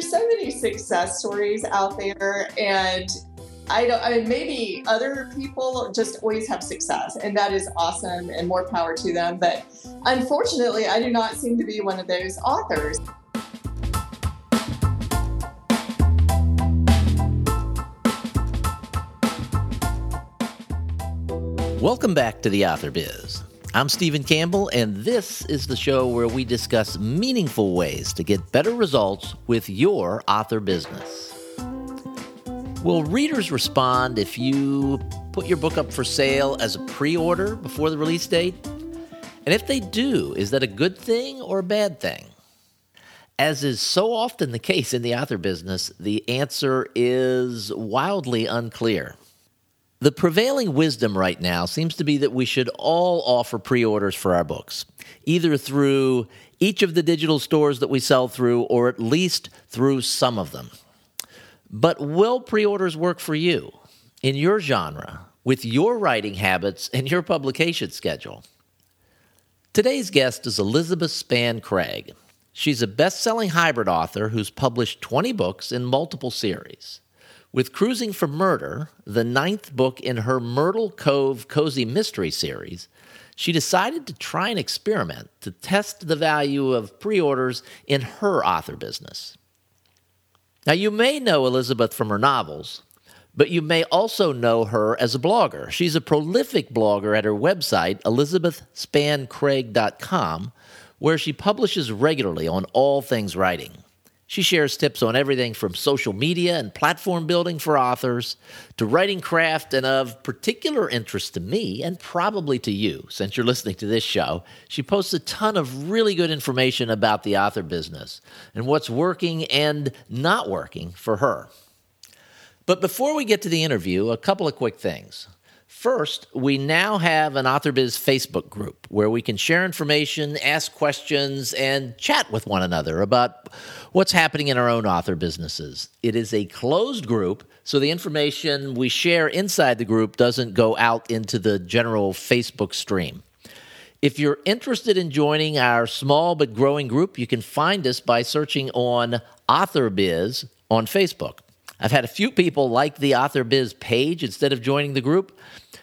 there's so many success stories out there, and I don't. I mean, maybe other people just always have success, and that is awesome, and more power to them. But unfortunately, I do not seem to be one of those authors. Welcome back to the Author Biz. I'm Stephen Campbell, and this is the show where we discuss meaningful ways to get better results with your author business. Will readers respond if you put your book up for sale as a pre order before the release date? And if they do, is that a good thing or a bad thing? As is so often the case in the author business, the answer is wildly unclear. The prevailing wisdom right now seems to be that we should all offer pre orders for our books, either through each of the digital stores that we sell through or at least through some of them. But will pre orders work for you, in your genre, with your writing habits and your publication schedule? Today's guest is Elizabeth Spann Craig. She's a best selling hybrid author who's published 20 books in multiple series. With Cruising for Murder, the ninth book in her Myrtle Clover Cozy Mystery series, she decided to try an experiment to test the value of pre orders in her author business. Now, you may know Elizabeth from her novels, but you may also know her as a blogger. She's a prolific blogger at her website, elizabethspanncraig.com, where she publishes regularly on all things writing. She shares tips on everything from social media and platform building for authors to writing craft, and of particular interest to me and probably to you, since you're listening to this show. She posts a ton of really good information about the author business and what's working and not working for her. But before we get to the interview, a couple of quick things. First, we now have an AuthorBiz Facebook group where we can share information, ask questions, and chat with one another about what's happening in our own author businesses. It is a closed group, so the information we share inside the group doesn't go out into the general Facebook stream. If you're interested in joining our small but growing group, you can find us by searching on AuthorBiz on Facebook. I've had a few people like the Author Biz page instead of joining the group.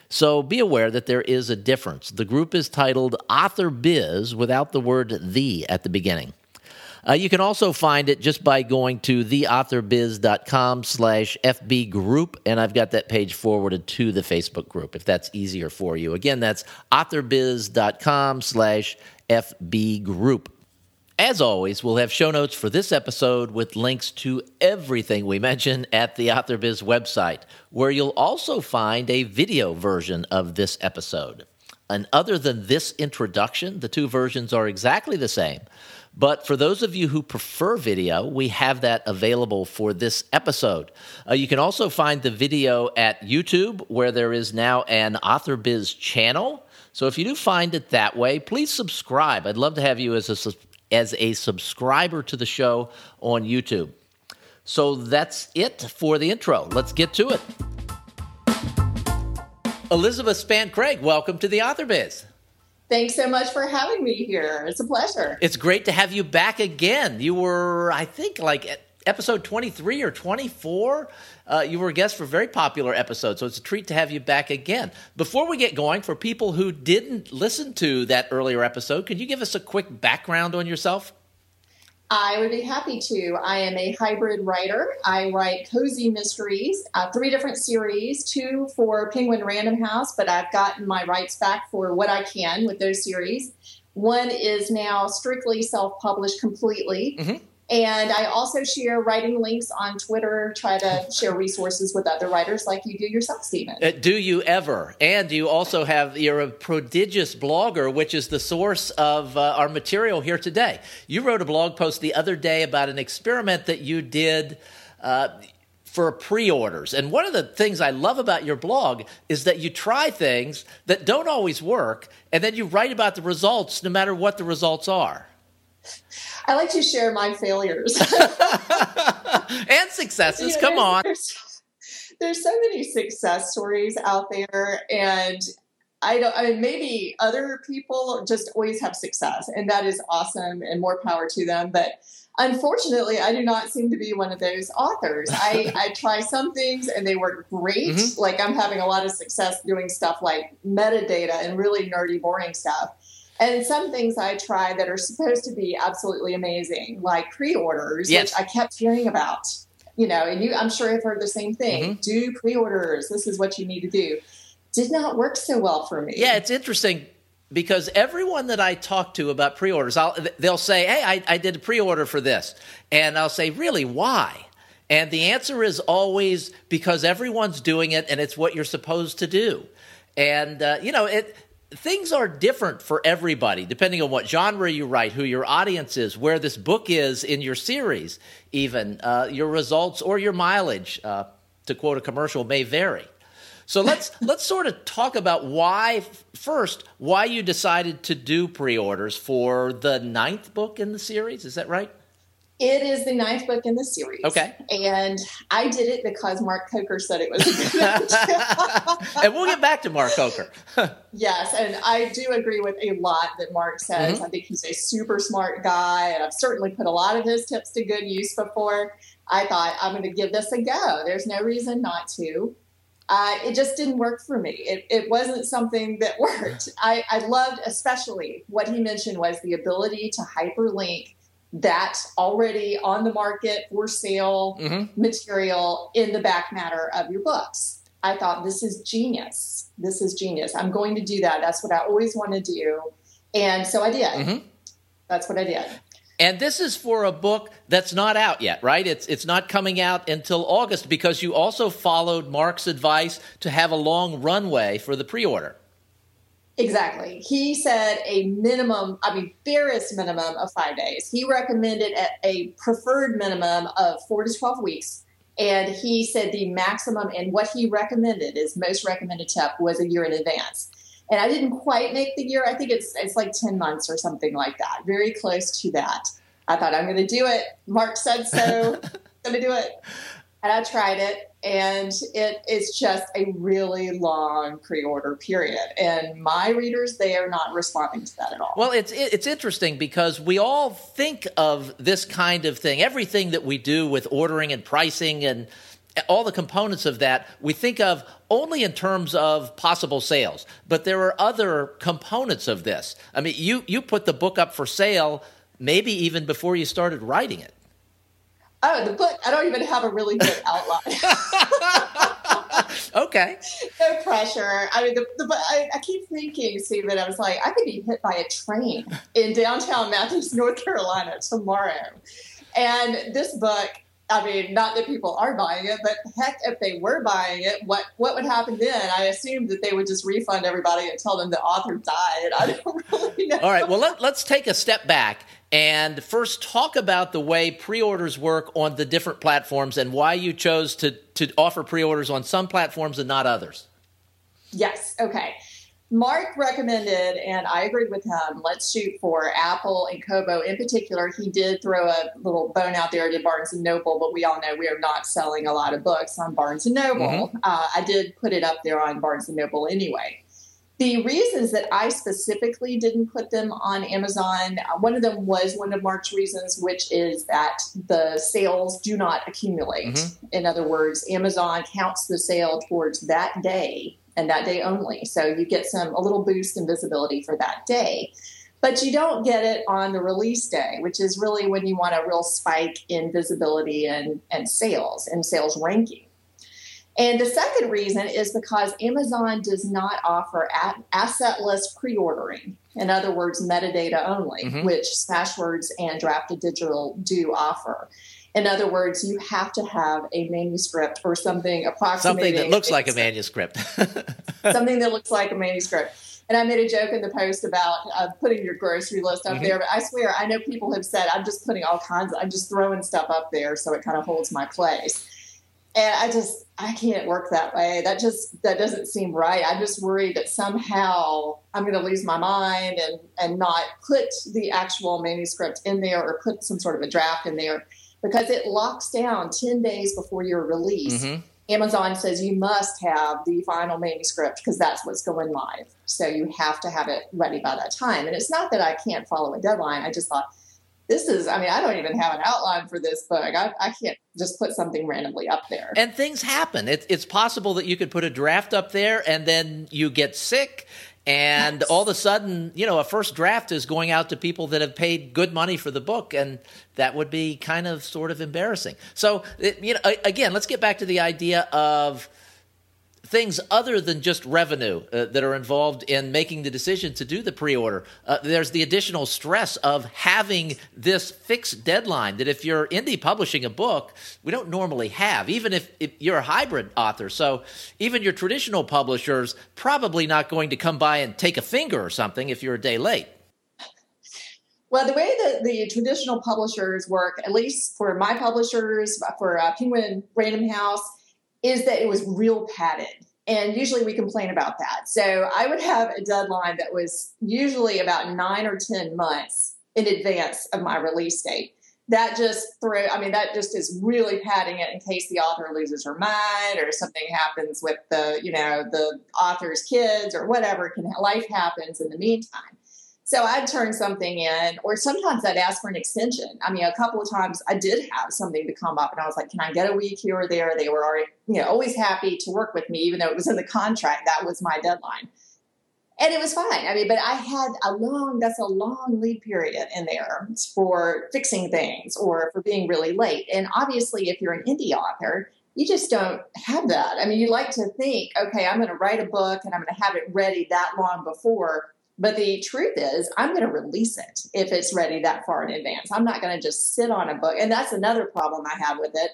So be aware that there is a difference. The group is titled Author Biz without the word the at the beginning. Uh, you can also find it just by going to theauthorbiz.com slash FB group, and I've got that page forwarded to the Facebook group if that's easier for you. Again, that's authorbiz.com slash FB group. As always, we'll have show notes for this episode with links to everything we mention at the AuthorBiz website, where you'll also find a video version of this episode. And other than this introduction, the two versions are exactly the same. But for those of you who prefer video, we have that available for this episode. Uh, you can also find the video at YouTube, where there is now an AuthorBiz channel. So if you do find it that way, please subscribe. I'd love to have you as a as a subscriber to the show on YouTube. So that's it for the intro. Let's get to it. Elizabeth Spann Craig, welcome to the Author Biz. Thanks so much for having me here. It's a pleasure. It's great to have you back again. You were, I think, like episode 23 or 24. Uh, you were a guest for a very popular episode, so it's a treat to have you back again. Before we get going, for people who didn't listen to that earlier episode, could you give us a quick background on yourself? I would be happy to. I am a hybrid writer. I write cozy mysteries, uh, three different series, two for Penguin Random House, but I've gotten my rights back for what I can with those series. One is now strictly self published completely. Mm-hmm. And I also share writing links on Twitter, try to share resources with other writers like you do yourself, Stephen. Uh, do you ever? And you also have, you're a prodigious blogger, which is the source of uh, our material here today. You wrote a blog post the other day about an experiment that you did. Uh, for pre-orders. And one of the things I love about your blog is that you try things that don't always work and then you write about the results no matter what the results are. I like to share my failures and successes. You know, Come on. There's, there's so many success stories out there, and I don't. I mean, maybe other people just always have success, and that is awesome, and more power to them. But Unfortunately, I do not seem to be one of those authors. I, I try some things and they work great. Mm-hmm. Like I'm having a lot of success doing stuff like metadata and really nerdy, boring stuff. And some things I try that are supposed to be absolutely amazing, like pre-orders, yes. which I kept hearing about. You know, and you, I'm sure have heard the same thing. Mm-hmm. Do pre-orders. This is what you need to do. Did not work so well for me. Yeah, it's interesting because everyone that I talk to about pre-orders, I'll, they'll say, "Hey, I, I did a pre-order for this," and I'll say, "Really? Why?" And the answer is always because everyone's doing it, and it's what you're supposed to do. And uh, you know, it things are different for everybody depending on what genre you write, who your audience is, where this book is in your series, even uh, your results or your mileage. Uh, to quote a commercial, may vary. So let's let's sort of talk about why first why you decided to do pre-orders for the ninth book in the series. Is that right? It is the ninth book in the series. Okay. And I did it because Mark Coker said it was a good idea. and we'll get back to Mark Coker. yes, and I do agree with a lot that Mark says. Mm-hmm. I think he's a super smart guy, and I've certainly put a lot of his tips to good use before. I thought I'm going to give this a go. There's no reason not to uh, it just didn't work for me. It, it wasn't something that worked. I, I loved, especially what he mentioned was the ability to hyperlink that already on the market for sale mm-hmm. material in the back matter of your books. I thought this is genius. This is genius. I'm going to do that. That's what I always want to do. And so I did. Mm-hmm. That's what I did. And this is for a book that's not out yet, right? It's it's not coming out until August because you also followed Mark's advice to have a long runway for the pre-order. Exactly. He said a minimum, I mean, barest minimum of five days. He recommended a preferred minimum of four to 12 weeks. And he said the maximum and what he recommended, is most recommended tip, was a year in advance and I didn't quite make the year. I think it's it's like ten months or something like that. Very close to that. I thought I'm going to do it. Mark said so. I'm going to do it, and I tried it, and it is just a really long pre-order period. And my readers, they are not responding to that at all. Well, it's it's interesting because we all think of this kind of thing. Everything that we do with ordering and pricing and all the components of that we think of only in terms of possible sales but there are other components of this i mean you you put the book up for sale maybe even before you started writing it oh the book i don't even have a really good outline okay no pressure i mean the, the I, I keep thinking stephen i was like i could be hit by a train in downtown matthews north carolina tomorrow and this book I mean, not that people are buying it, but heck, if they were buying it, what what would happen then? I assume that they would just refund everybody and tell them the author died. I don't really know. All right, well, let, let's take a step back and first talk about the way pre-orders work on the different platforms and why you chose to to offer pre-orders on some platforms and not others. Yes. Okay. Mark recommended, and I agreed with him, let's shoot for Apple and Kobo in particular. He did throw a little bone out there to Barnes and Noble, but we all know we are not selling a lot of books on Barnes and Noble. Mm-hmm. Uh, I did put it up there on Barnes and Noble anyway. The reasons that I specifically didn't put them on Amazon, uh, one of them was one of Mark's reasons, which is that the sales do not accumulate. Mm-hmm. In other words, Amazon counts the sale towards that day and that day only. So you get some a little boost in visibility for that day. But you don't get it on the release day, which is really when you want a real spike in visibility and, and sales and sales ranking. And the second reason is because Amazon does not offer assetless pre ordering. In other words, metadata only, mm-hmm. which Smashwords and Draft2Digital do offer. In other words, you have to have a manuscript or something approximating something that looks like a manuscript. something that looks like a manuscript. And I made a joke in the post about uh, putting your grocery list up mm-hmm. there, but I swear I know people have said I'm just putting all kinds. Of, I'm just throwing stuff up there so it kind of holds my place. And I just I can't work that way. That just that doesn't seem right. I'm just worried that somehow I'm going to lose my mind and and not put the actual manuscript in there or put some sort of a draft in there because it locks down 10 days before your release. Mm-hmm. Amazon says you must have the final manuscript because that's what's going live. So you have to have it ready by that time. And it's not that I can't follow a deadline. I just thought this is, I mean, I don't even have an outline for this book. I, I can't just put something randomly up there. And things happen. It, it's possible that you could put a draft up there and then you get sick. And yes. all of a sudden, you know, a first draft is going out to people that have paid good money for the book, and that would be kind of sort of embarrassing. So, it, you know, again, let's get back to the idea of things other than just revenue uh, that are involved in making the decision to do the pre-order. Uh, there's the additional stress of having this fixed deadline that if you're indie publishing a book, we don't normally have, even if, if you're a hybrid author. So even your traditional publishers probably not going to come by and take a finger or something if you're a day late. Well, the way that the traditional publishers work, at least for my publishers, for uh, Penguin Random House, is that it was real padded. And usually we complain about that. So I would have a deadline that was usually about nine or 10 months in advance of my release date. That just threw, I mean, that just is really padding it in case the author loses her mind or something happens with the, you know, the author's kids or whatever can life happens in the meantime. So I'd turn something in, or sometimes I'd ask for an extension. I mean, a couple of times I did have something to come up, and I was like, "Can I get a week here or there?" They were already, you know, always happy to work with me, even though it was in the contract. That was my deadline, and it was fine. I mean, but I had a long, that's a long lead period in there for fixing things or for being really late. And obviously, if you're an indie author, you just don't have that. I mean, you like to think, okay, I'm going to write a book and I'm going to have it ready that long before but the truth is, I'm going to release it if it's ready that far in advance. I'm not going to just sit on a book. And that's another problem I have with it.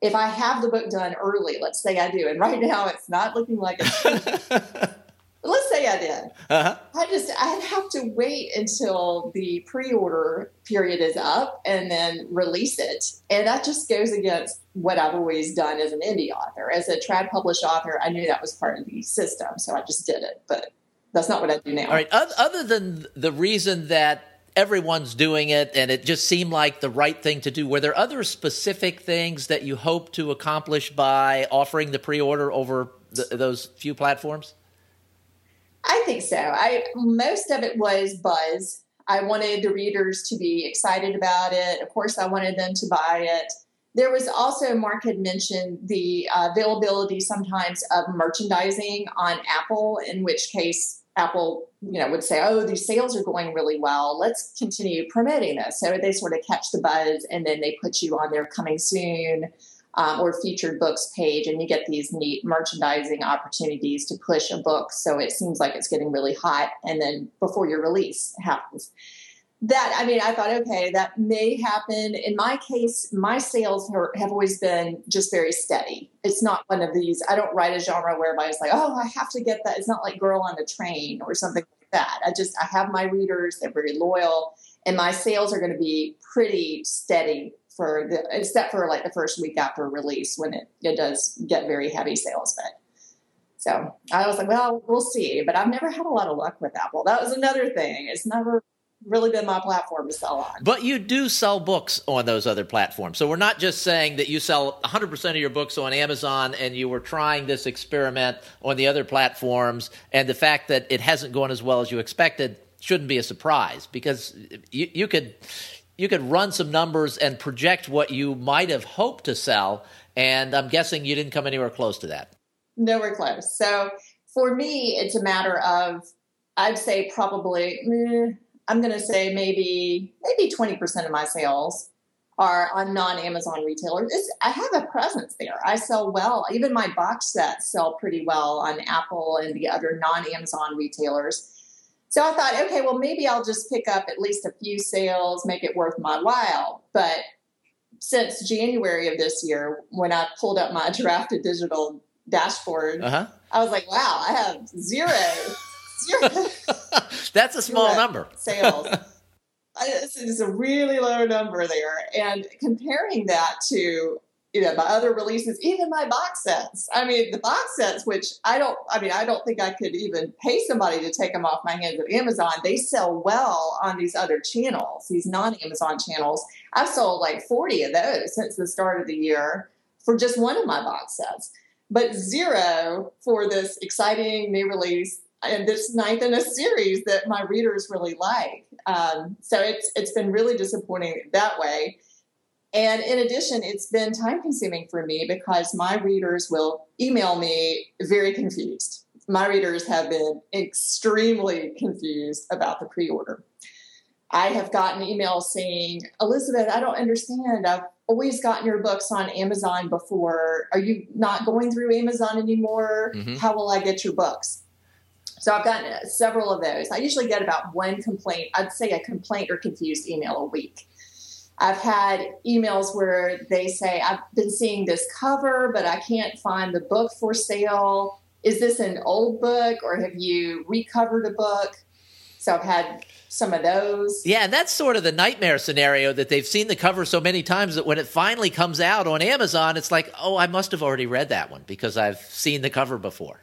If I have the book done early, let's say I do, and right now it's not looking like it's. let's say I did. Uh-huh. I just I'd have to wait until the pre-order period is up and then release it, and that just goes against what I've always done as an indie author. As a trad published author, I knew that was part of the system, so I just did it. But that's not what I do now. All right. Other than the reason that everyone's doing it and it just seemed like the right thing to do, were there other specific things that you hope to accomplish by offering the pre-order over the, those few platforms? I think so. I most of it was buzz. I wanted the readers to be excited about it. Of course, I wanted them to buy it. There was also, Mark had mentioned the uh, availability sometimes of merchandising on Apple, in which case Apple, you know, would say, "Oh, these sales are going really well. Let's continue promoting this." So they sort of catch the buzz, and then they put you on their coming soon um, or featured books page, and you get these neat merchandising opportunities to push a book. So it seems like it's getting really hot, and then before your release happens that i mean i thought okay that may happen in my case my sales have always been just very steady it's not one of these i don't write a genre whereby it's like oh i have to get that it's not like girl on the train or something like that i just i have my readers they're very loyal and my sales are going to be pretty steady for the except for like the first week after release when it, it does get very heavy sales but so I was like, well, we'll see. But I've never had a lot of luck with Apple. That was another thing. It's never really been my platform to sell on. But you do sell books on those other platforms. So we're not just saying that you sell 100% of your books on Amazon and you were trying this experiment on the other platforms and the fact that it hasn't gone as well as you expected shouldn't be a surprise because you, you could you could run some numbers and project what you might have hoped to sell and I'm guessing you didn't come anywhere close to that. Nowhere close. So for me it's a matter of I'd say probably eh, I'm going to say maybe maybe 20% of my sales are on non-Amazon retailers. It's, I have a presence there. I sell well. Even my box sets sell pretty well on Apple and the other non-Amazon retailers. So I thought, okay, well maybe I'll just pick up at least a few sales, make it worth my while. But since January of this year, when I pulled up my Draft2Digital dashboard, uh-huh. I was like, wow, I have zero That's a small number. sales. It's, a really low number there. And comparing that to you know my other releases even my box sets i mean the box sets which i don't i mean i don't think i could even pay somebody to take them off my hands at amazon they sell well on these other channels these non-amazon channels i've sold like 40 of those since the start of the year for just one of my box sets but zero for this exciting new release and this ninth in a series that my readers really like. Um, so it's it's been really disappointing that way. And in addition, it's been time consuming for me because my readers will email me very confused. My readers have been extremely confused about the pre order. I have gotten emails saying, Elizabeth, I don't understand. I've always gotten your books on Amazon before. Are you not going through Amazon anymore? Mm-hmm. How will I get your books? So I've gotten uh, several of those. I usually get about one complaint, I'd say a complaint or confused email a week. I've had emails where they say, I've been seeing this cover, but I can't find the book for sale. Is this an old book or have you recovered a book? So I've had some of those. Yeah, and that's sort of the nightmare scenario that they've seen the cover so many times that when it finally comes out on Amazon, it's like, oh, I must have already read that one because I've seen the cover before.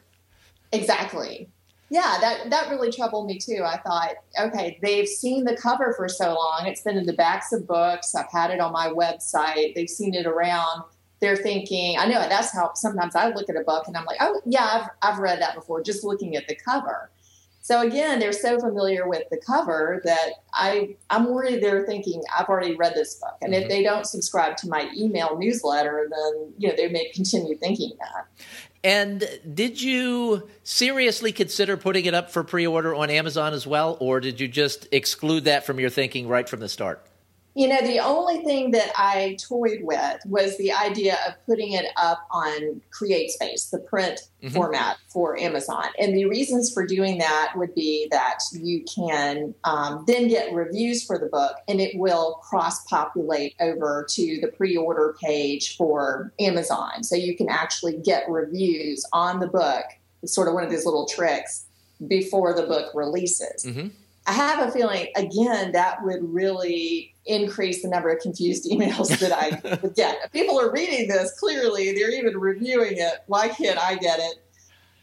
Exactly yeah, that that really troubled me too. I thought, okay, they've seen the cover for so long. It's been in the backs of books. I've had it on my website. They've seen it around. They're thinking, I know that's how sometimes I look at a book and I'm like, oh yeah, I've I've read that before, just looking at the cover. So again, they're so familiar with the cover that I I'm worried they're thinking I've already read this book, and mm-hmm. if they don't subscribe to my email newsletter, then you know they may continue thinking that. And did you seriously consider putting it up for pre order on Amazon as well, or did you just exclude that from your thinking right from the start? You know, the only thing that I toyed with was the idea of putting it up on CreateSpace, the print mm-hmm. format for Amazon. And the reasons for doing that would be that you can um, then get reviews for the book and it will cross populate over to the pre order page for Amazon. So you can actually get reviews on the book. It's sort of one of these little tricks before the book releases. Mm-hmm. I have a feeling, again, that would really increase the number of confused emails that I would get. People are reading this clearly, they're even reviewing it. Why can't I get it?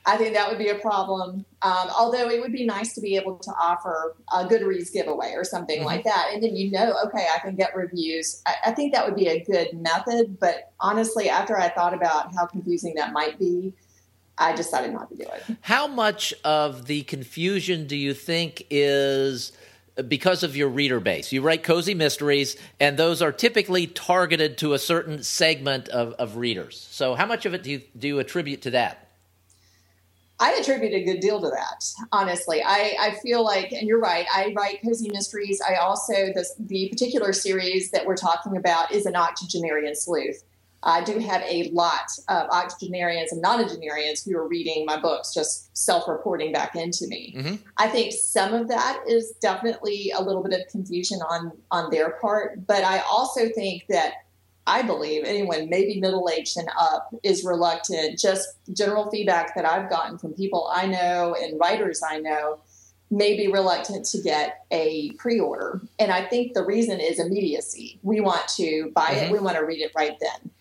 I think that would be a problem. Um, although it would be nice to be able to offer a Goodreads giveaway or something mm-hmm. like that. And then you know, okay, I can get reviews. I, I think that would be a good method. But honestly, after I thought about how confusing that might be, I decided not to do it. How much of the confusion do you think is because of your reader base? You write cozy mysteries, and those are typically targeted to a certain segment of, of readers. So, how much of it do you, do you attribute to that? I attribute a good deal to that, honestly. I, I feel like, and you're right, I write cozy mysteries. I also, this, the particular series that we're talking about is an octogenarian sleuth. I do have a lot of octogenarians and nonagenarians who are reading my books, just self reporting back into me. Mm-hmm. I think some of that is definitely a little bit of confusion on, on their part, but I also think that I believe anyone, maybe middle aged and up, is reluctant. Just general feedback that I've gotten from people I know and writers I know may be reluctant to get a pre order. And I think the reason is immediacy. We want to buy mm-hmm. it, we want to read it right then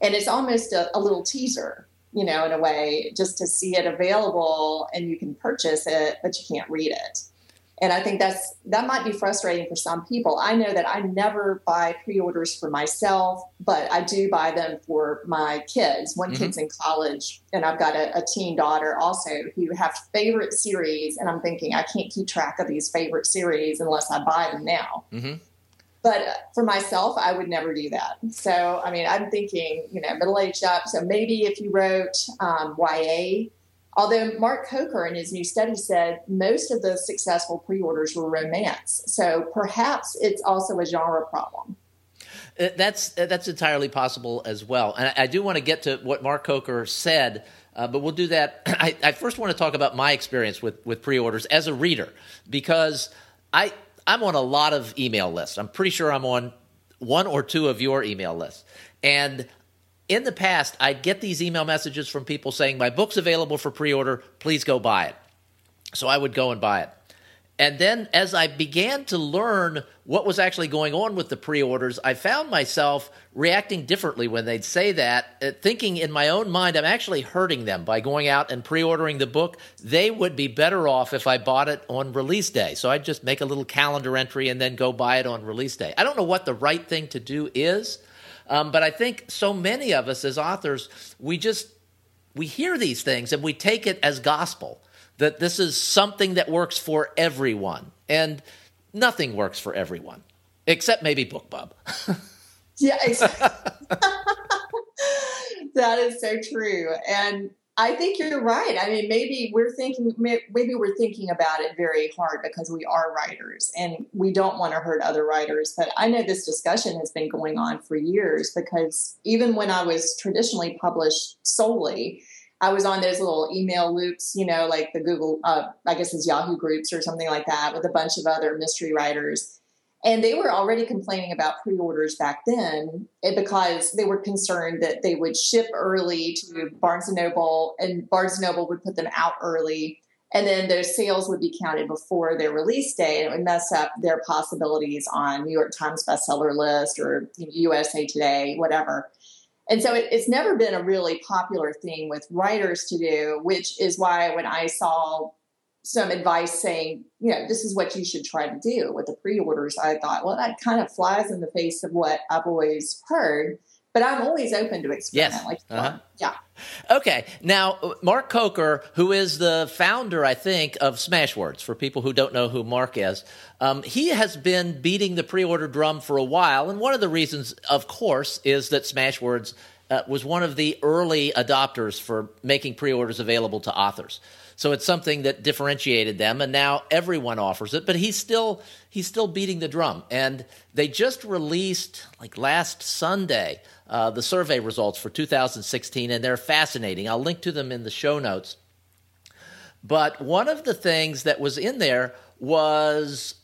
and it's almost a, a little teaser you know in a way just to see it available and you can purchase it but you can't read it and i think that's that might be frustrating for some people i know that i never buy pre-orders for myself but i do buy them for my kids one mm-hmm. kid's in college and i've got a, a, teen daughter also who have favorite series and i'm thinking i can't keep track of these favorite series unless i buy them now mm-hmm. But for myself, I would never do that. So, I mean, I'm thinking, you know, middle aged up. So maybe if you wrote um, YA, although Mark Coker in his new study said most of the successful pre orders were romance. So perhaps it's also a genre problem. Uh, that's uh, that's entirely possible as well. And I, I do want to get to what Mark Coker said, uh, but we'll do that. I, I, first want to talk about my experience with with pre-orders as a reader because I I'm on a lot of email lists. I'm pretty sure I'm on one or two of your email lists. And in the past, I'd get these email messages from people saying, My book's available for pre order. Please go buy it. So I would go and buy it. And then as I began to learn what was actually going on with the pre orders, I found myself reacting differently when they'd say that, uh, thinking in my own mind, I'm actually hurting them by going out and pre ordering the book. They would be better off if I bought it on release day. So I'd just make a little calendar entry and then go buy it on release day. I don't know what the right thing to do is, um, but I think so many of us as authors, we just we hear these things and we take it as gospel that this is something that works for everyone. And nothing works for everyone, except maybe BookBub. yeah, that is so true. And I think you're right. I mean, maybe we're thinking, maybe we're thinking about it very hard because we are writers and we don't want to hurt other writers. But I know this discussion has been going on for years because even when I was traditionally published solely, I was on those little email loops, you know, like the Google, uh, I guess it's Yahoo groups or something like that with a bunch of other mystery writers. And they were already complaining about pre orders back then eh, because they were concerned that they would ship early to Barnes and Noble, and Barnes and Noble would put them out early. And then their sales would be counted before their release date, and it would mess up their possibilities on New York Times bestseller list or USA Today, whatever. And so it, it's never been a really popular thing with writers to do, which is why when I saw some advice saying, you know, this is what you should try to do with the pre-orders. I thought, well, that kind of flies in the face of what I've always heard. But I'm always open to experiment. Yes. Like, uh-huh. yeah. Okay. Now, Mark Coker, who is the founder, I think, of Smashwords, for people who don't know who Mark is, um, he has been beating the pre-order drum for a while, and one of the reasons, of course, is that Smashwords uh, was one of the early adopters for making pre-orders available to authors. So it's something that differentiated them, and now everyone offers it. But he's still he's still beating the drum, and they just released like last Sunday uh, the survey results for 2016, and they're fascinating. I'll link to them in the show notes. But one of the things that was in there was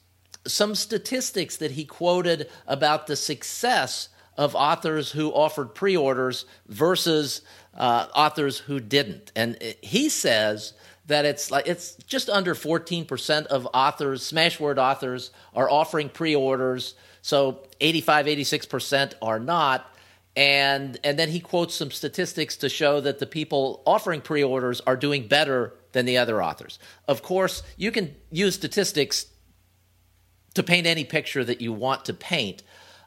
some statistics that he quoted about the success of authors who offered pre orders versus uh, authors who didn't. And he says that it's like it's just under 14% of authors, Smashword authors, are offering pre-orders. So 85, 86% are not. And and then he quotes some statistics to show that the people offering pre-orders are doing better than the other authors. Of course, you can use statistics to paint any picture that you want to paint.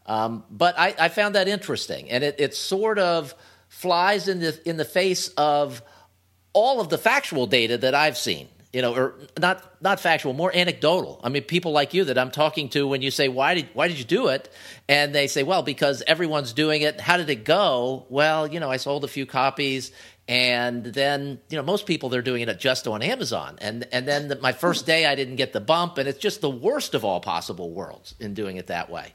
Um, but I, I, found that interesting, and it, it sort of flies in the in the face of all of the factual data that I've seen, you know, or not not factual, more anecdotal. I mean, people like you that I'm talking to when you say, "Why did why did you do it?" and they say, "Well, because everyone's doing it." How did it go? Well, you know, I sold a few copies, and then you know, most people they're doing it just on Amazon, and and then the, my first day I didn't get the bump, and it's just the worst of all possible worlds in doing it that way.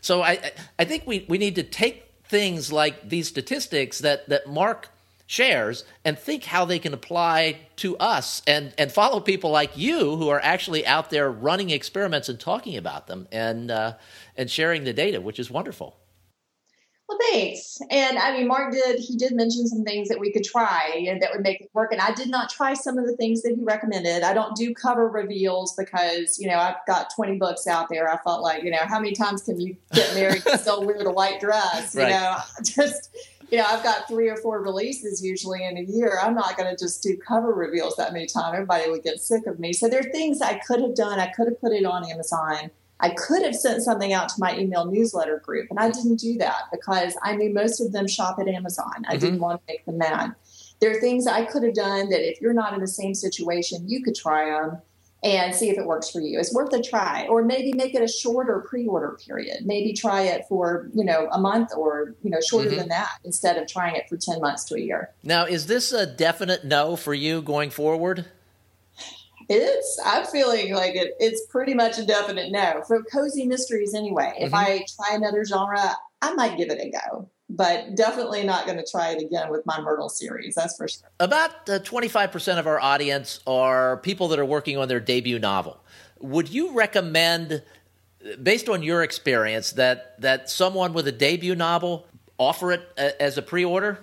So I I think we we need to take things like these statistics that that Mark shares and think how they can apply to us and, and follow people like you who are actually out there running experiments and talking about them and, uh, and sharing the data, which is wonderful. Well, thanks. And I mean, Mark did, he did mention some things that we could try and that would make it work. And I did not try some of the things that he recommended. I don't do cover reveals because, you know, I've got 20 books out there. I felt like, you know, how many times can you get married and still wear the white dress? You right. know, just you know, I've got three or four releases usually in a year. I'm not going to just do cover reveals that many times. Everybody would get sick of me. So there are things I could have done. I could have put it on Amazon. I could have sent something out to my email newsletter group, and I didn't do that because I knew most of them shop at Amazon. I mm-hmm. didn't want to make them mad. There are things I could have done that if you're not in the same situation, you could try them and see if it works for you. It's worth a try, or maybe make it a shorter pre-order period. Maybe try it for you know a month or you know shorter mm-hmm. than that instead of trying it for ten months to a year. Now, is this a definite no for you going forward? It's. I'm feeling like it. It's pretty much a definite no for cozy mysteries. Anyway, mm-hmm. if I try another genre, I might give it a go but definitely not going to try it again with my Myrtle series. That's for sure. About uh, 25% of our audience are people that are working on their debut novel. Would you recommend, based on your experience, that, that someone with a debut novel offer it a, uh, as a pre order?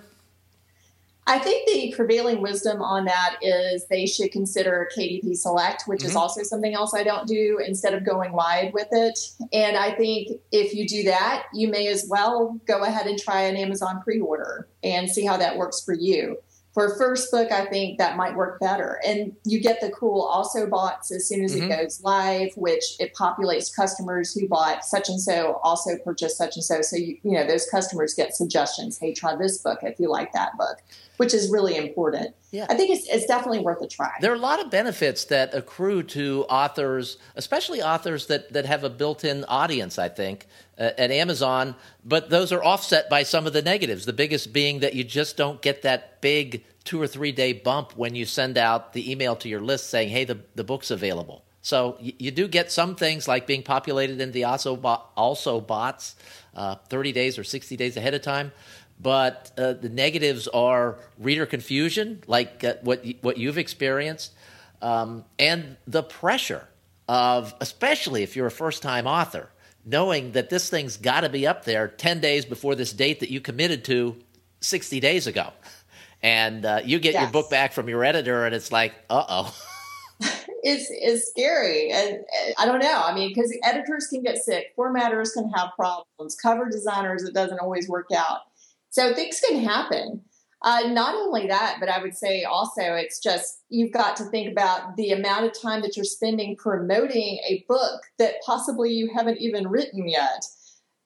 I think the prevailing wisdom on that is they should consider KDP Select, which mm-hmm. is also something else I don't do, instead of going wide with it. And I think if you do that, you may as well go ahead and try an Amazon pre order and see how that works for you. for first book, I think that might work better. And you get the cool also boughts as soon as mm-hmm. it goes live, which it populates customers who bought such and so also purchased such and so. So you, you know those customers get suggestions. Hey, try this book if you like that book, which is really important. Yeah. I think it's, it's definitely worth a try. There are a lot of benefits that accrue to authors, especially authors that, that have a built in audience, I think, uh, at Amazon, but those are offset by some of the negatives. The biggest being that you just don't get that big two or three day bump when you send out the email to your list saying, hey, the, the book's available. So you, you do get some things like being populated in the also, also boughts uh, 30 days or 60 days ahead of time. But uh, the negatives are reader confusion, like uh, what, what you've experienced, um, and the pressure of, especially if you're a first time author, knowing that this thing's got to be up there 10 days before this date that you committed to 60 days ago. And uh, you get yes. your book back from your editor, and it's like, uh oh. it's, it's scary. And I don't know. I mean, because editors can get sick, formatters can have problems, cover designers, it doesn't always work out. So things can happen. Uh, not only that, but I would say also it's just you've got to think about the amount of time that you're spending promoting a book that possibly you haven't even written yet.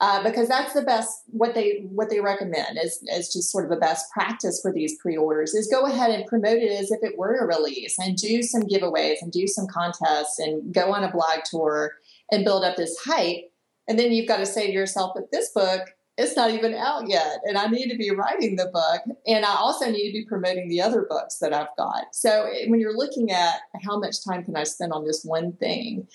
Uh, because that's the best what they what they recommend is, is just sort of a best practice for these pre-orders is go ahead and promote it as if it were a release and do some giveaways and do some contests and go on a blog tour and build up this hype and then you've got to say to yourself that this book it's not even out yet and i need to be writing the book and i also need to be promoting the other books that i've got. So when you're looking at how much time can i spend on this one thing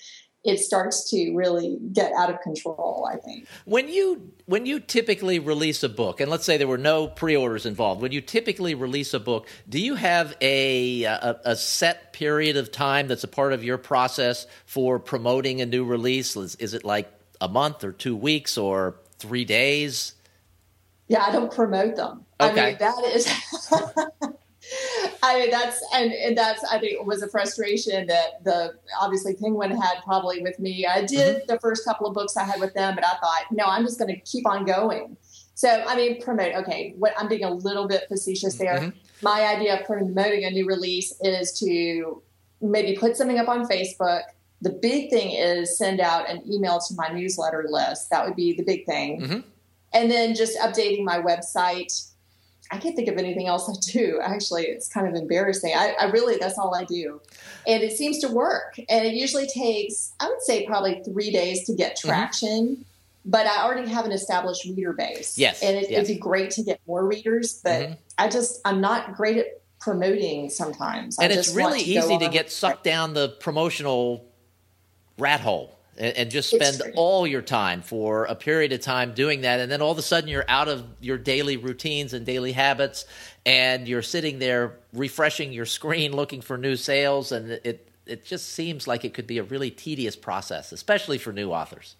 it starts to really get out of control i think. When you when you typically release a book and let's say there were no pre-orders involved when you typically release a book do you have a a, a set period of time that's a part of your process for promoting a new release? Is, is it like a month or two weeks or three days? Yeah, I don't promote them. Okay. I mean, that is. I mean, that's and, and that's I think was a frustration that the obviously Penguin had probably with me. I did mm-hmm. the first couple of books I had with them, but I thought, no, I'm just going to keep on going. So I mean, promote. Okay, what I'm being a little bit facetious there. Mm-hmm. My idea of promoting a new release is to maybe put something up on Facebook the big thing is send out an email to my newsletter list. That would be the big thing. Mm-hmm. And then just updating my website. I can't think of anything else I do. Actually, it's kind of embarrassing. I, I, really, that's all I do. And it seems to work. And it usually takes, I would say, probably three days to get mm-hmm. traction. Mm-hmm. But I already have an established reader base. Yes. And it, yes. would be great to get more readers. But mm-hmm. I just, I'm not great at promoting sometimes. And it's really to easy to get sucked down the promotional rat hole and, and just spend all your time for a period of time doing that. And then all of a sudden you're out of your daily routines and daily habits and you're sitting there refreshing your screen looking for new sales. And it, it just seems like it could be a really tedious process, especially for new authors.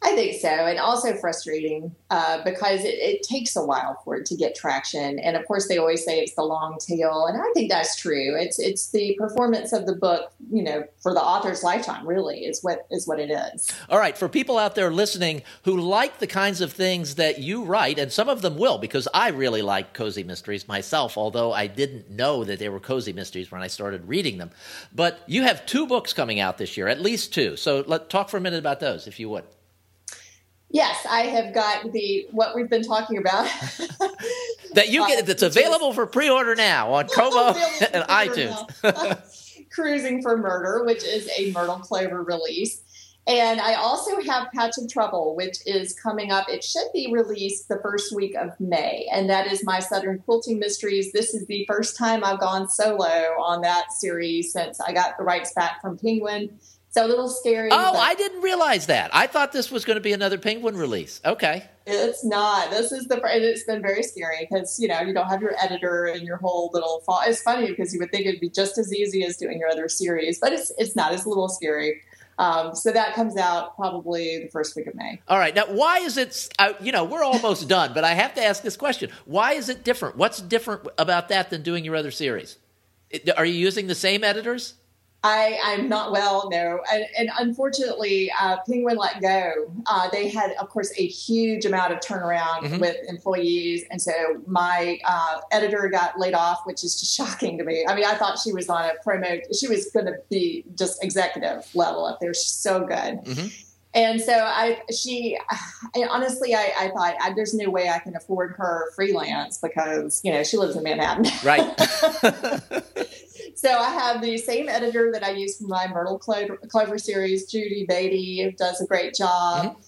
I think so, and also frustrating uh, because it, it, takes a while for it to get traction. And of course, they always say it's the long tail, and I think that's true. It's it's the performance of the book, you know, for the author's lifetime. Really, is what is what it is. All right, for people out there listening who like the kinds of things that you write, and some of them will, because I really like cozy mysteries myself, although I didn't know that they were cozy mysteries when I started reading them. But you have two books coming out this year, at least two. So let's talk for a minute about those, if you would. Yes, I have got the what we've been talking about. that you get that's available for pre-order now on Kobo and iTunes. Cruising for Murder, which is a Myrtle Clover release. And I also have Patch of Trouble, which is coming up. It should be released the first week of May. And that is my Southern Quilting Mysteries. This is the first time I've gone solo on that series since I got the rights back from Penguin. So a little scary. Oh, I didn't realize that. I thought this was going to be another Penguin release. Okay. It's not. This is the. It's been very scary because you know you don't have your editor and your whole little. Fall. It's funny because you would think it'd be just as easy as doing your other series, but it's it's not. It's a little scary. Um, so that comes out probably the first week of May. All right. Now, why is it? Uh, you know, we're almost done, but I have to ask this question: Why is it different? What's different about that than doing your other series? Are you using the same editors? I, I'm not well, no. And, and unfortunately, uh, Penguin let go. Uh, they had, of course, a huge amount of turnaround mm-hmm. with employees. And so my uh, editor got laid off, which is just shocking to me. I mean, I thought she was on a promo, she was going to be just executive level up there. She's so good. Mm-hmm. And so I, she, I, honestly, I, I thought I, there's no way I can afford her freelance because you know she lives in Manhattan. Right. so I have the same editor that I use for my Myrtle Clover, Clover series, Judy Beatty, does a great job. Mm-hmm.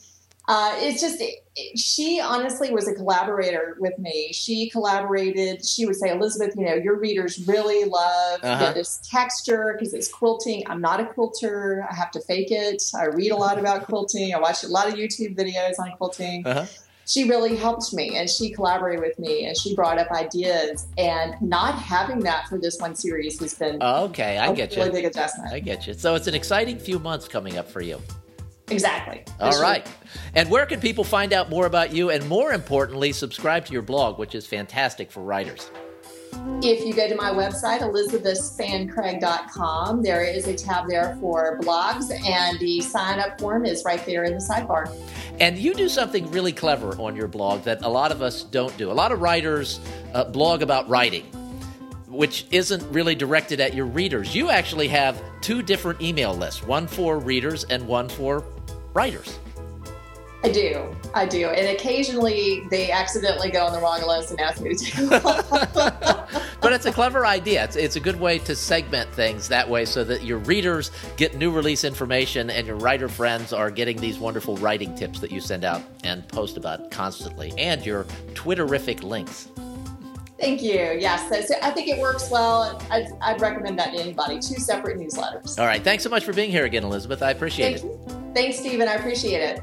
Uh, it's just it, it, she honestly was a collaborator with me. She collaborated. She would say, Elizabeth, you know, your readers really love uh-huh. this texture because it's quilting. I'm not a quilter. I have to fake it. I read a lot about quilting. I watch a lot of YouTube videos on quilting. Uh-huh she really helped me and she collaborated with me and she brought up ideas. And not having that for this one series has been okay i get really you. big adjustment. I get you. So it's an exciting few months coming up for you. Exactly. All right, and where can people find out more about you and more importantly subscribe to your blog which is fantastic for writers if you go to my website, elizabethspanncraig.com, there is a tab there for blogs, and the sign up form is right there in the sidebar. And you do something really clever on your blog that a lot of us don't do. A lot of writers uh, blog about writing, which isn't really directed at your readers. You actually have two different email lists one for readers and one for writers. I do. I do. And occasionally they accidentally go on the wrong list and ask me to do But it's a clever idea. It's, it's a good way to segment things that way so that your readers get new release information and your writer friends are getting these wonderful writing tips that you send out and post about constantly and your Twitterific links. Thank you. Yes, so, so I think it works well. I'd, I'd, recommend that to anybody. Two separate newsletters. All right. Thanks so much for being here again, Elizabeth. I appreciate Thank it. You. Thanks, Stephen. I appreciate it.